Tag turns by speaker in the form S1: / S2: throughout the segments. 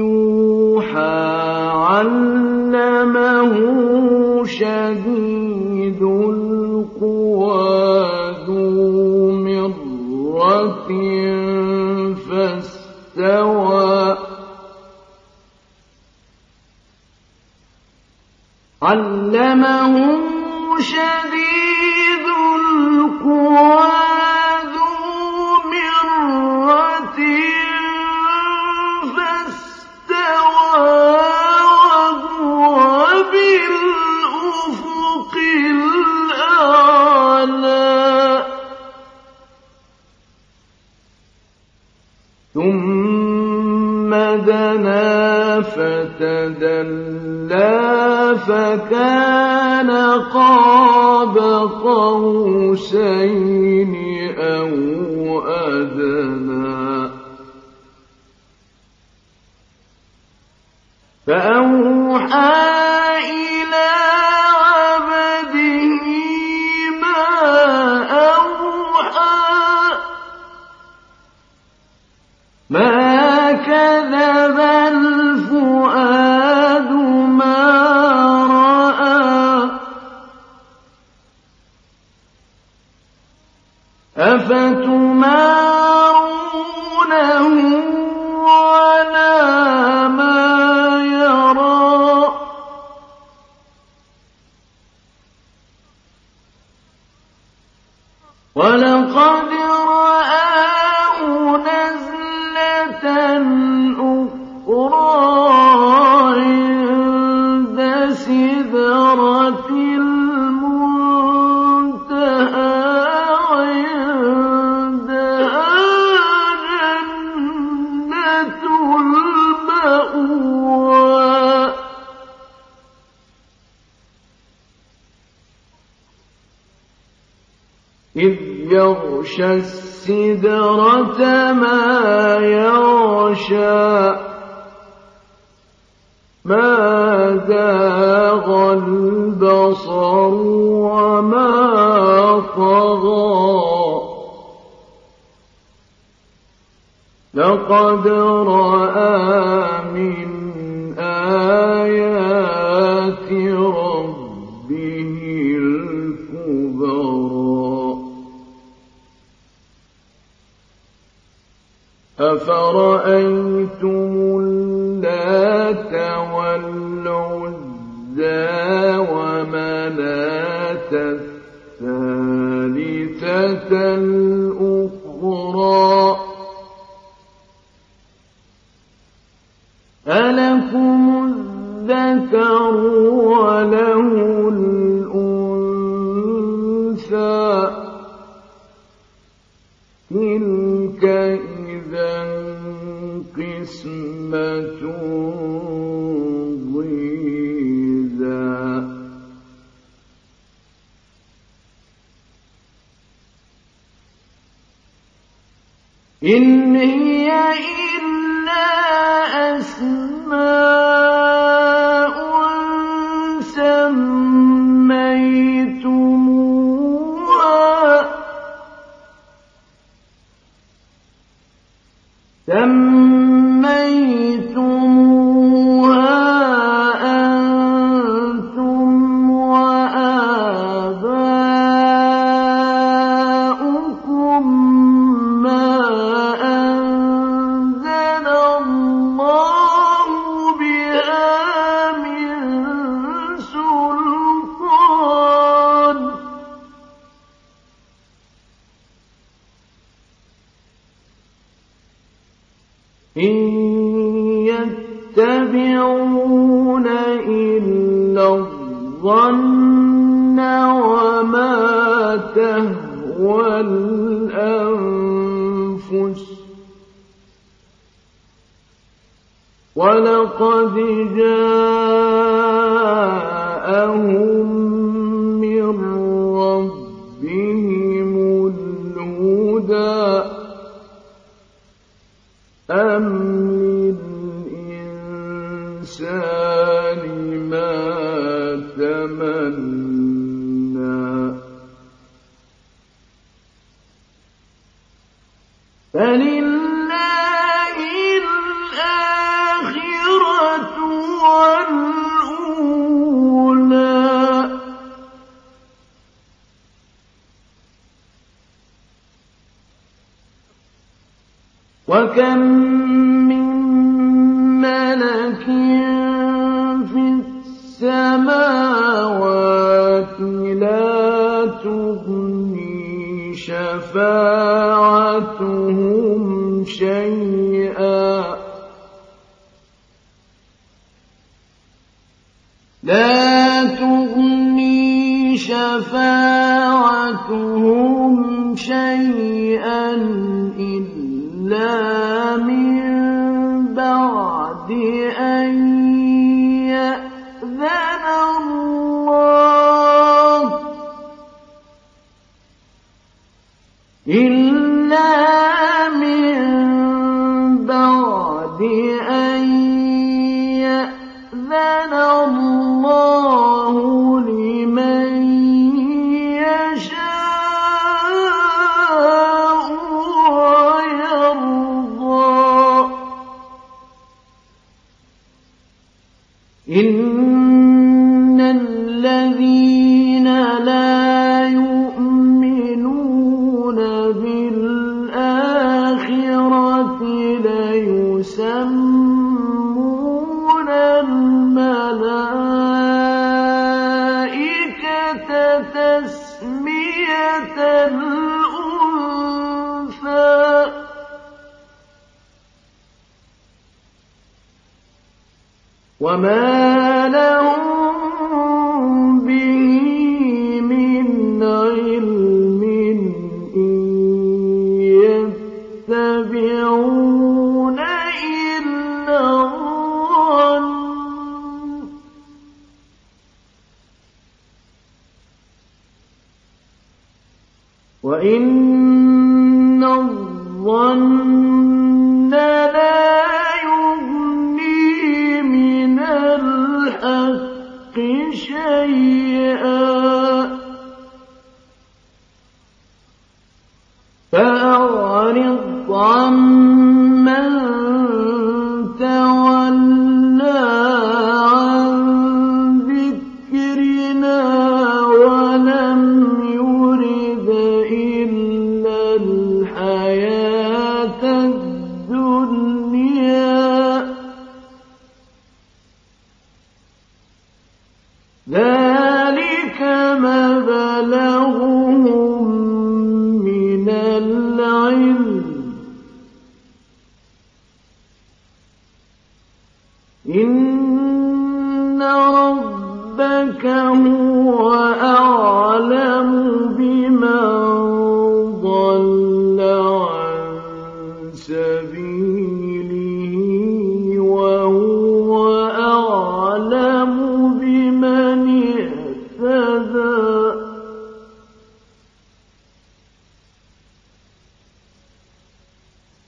S1: يُوحَىٰ عَلَّمَهُ شَدِيدُ الْقُوَىٰ ذُو مِرَّةٍ فَاسْتَوَىٰ وَهُوَ فَكَانَ قَابَ قَوْسَيْنِ أَوْ أَدْنَىٰ فَأَوْحَىٰ وَلَقَدْ إِذْ يَغْشَى السِّدْرَةَ مَا يَغْشَىٰ. مَا زَاغَ الْبَصَرُ وَمَا طَغَىٰ. لَقَدْ رَأَىٰ مِنْ أَفَرَأَيْتُمُ اللَّاتَ إِنْ هِيَ إِلَّا ولقد جاءهم من ربهم الهدى. أم للإنسان ما تمنى؟ وكم من ملك في السماوات لا تغني شفاعتهم شيئا. لا تغني شفاعتهم شيئا إلا رب أن وما لهم له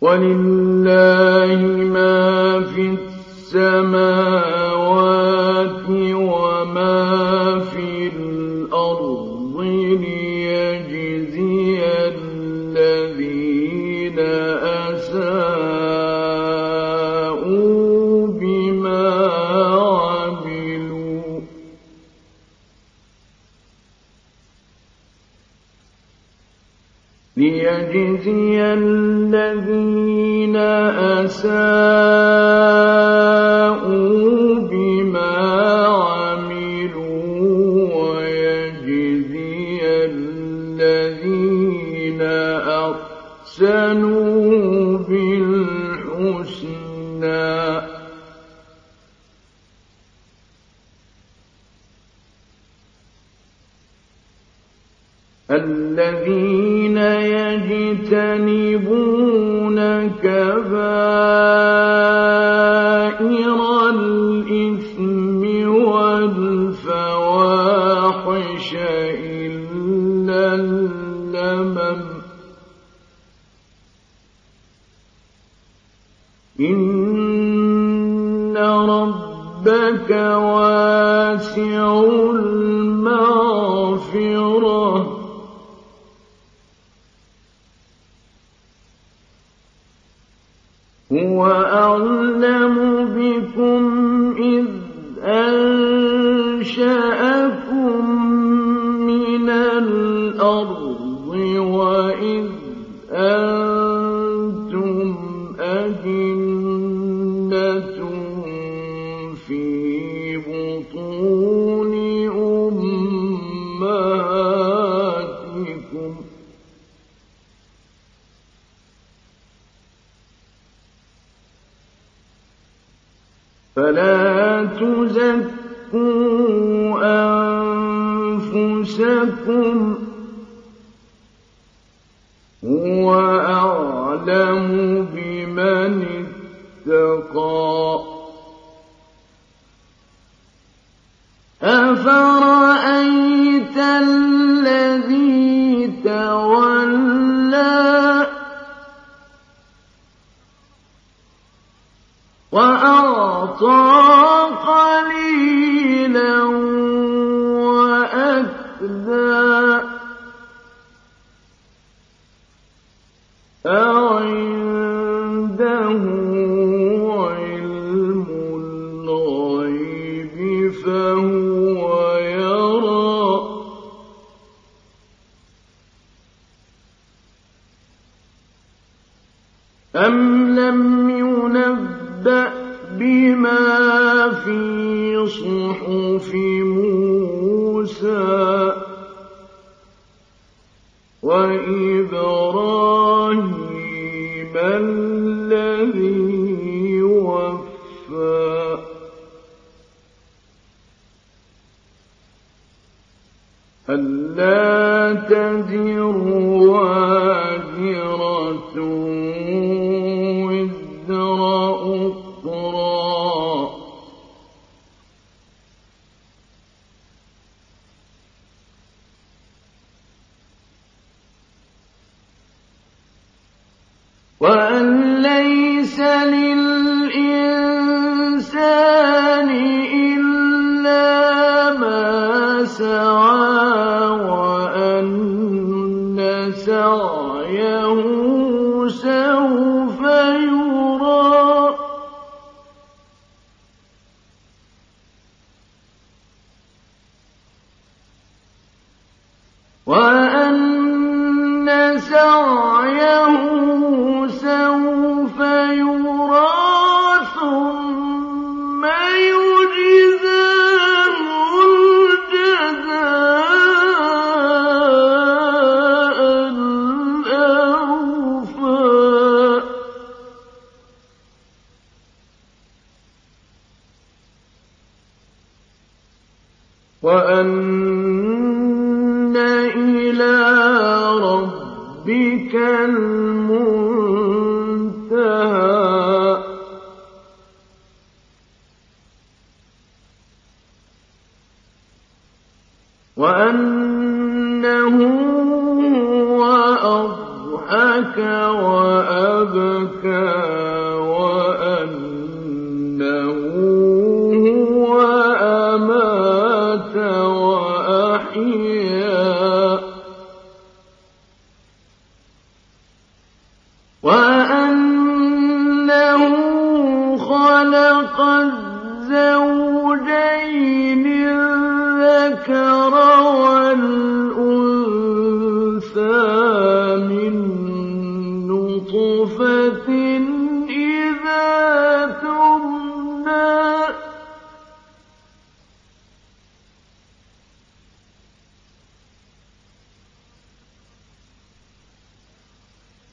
S1: ولله ما في السماوات يَشَاءُونَ الفلاح الأرض وإذ أن ألا تزر وازرة سعيه سوف يرى. ولا وَأَنَّ إِلَىٰ رَبِّكَ الْمُنتَهَىٰ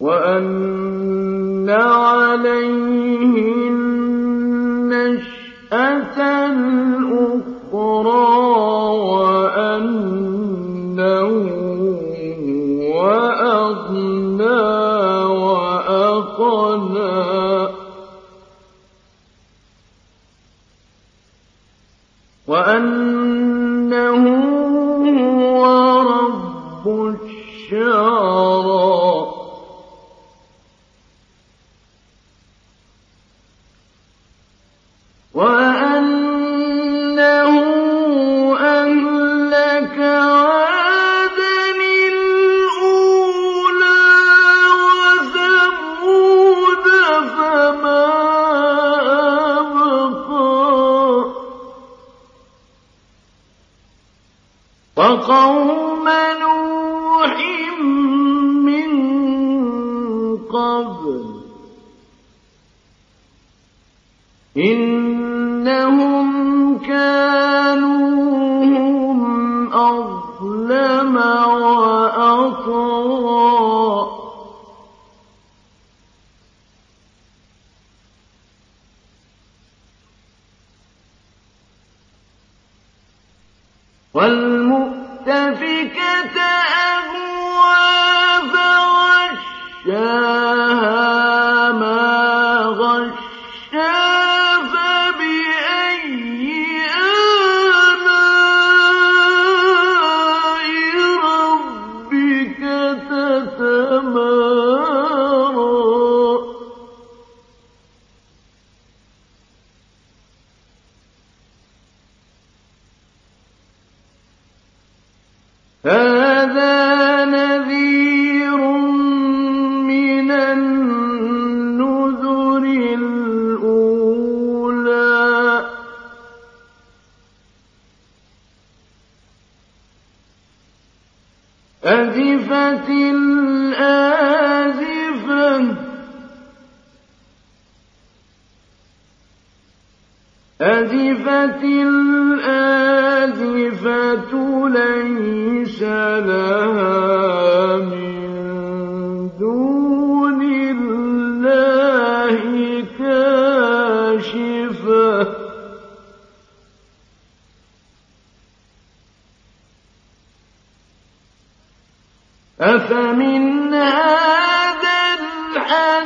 S1: وأن عليه إنهم كانوا هم أظلم وأطغى. والمؤتفكة أزفت الْآزِفَةُ أَزِفَتِ الْآزِفَةُ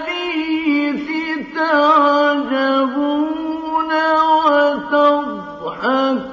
S1: الحديث تعجبون وتضحكون.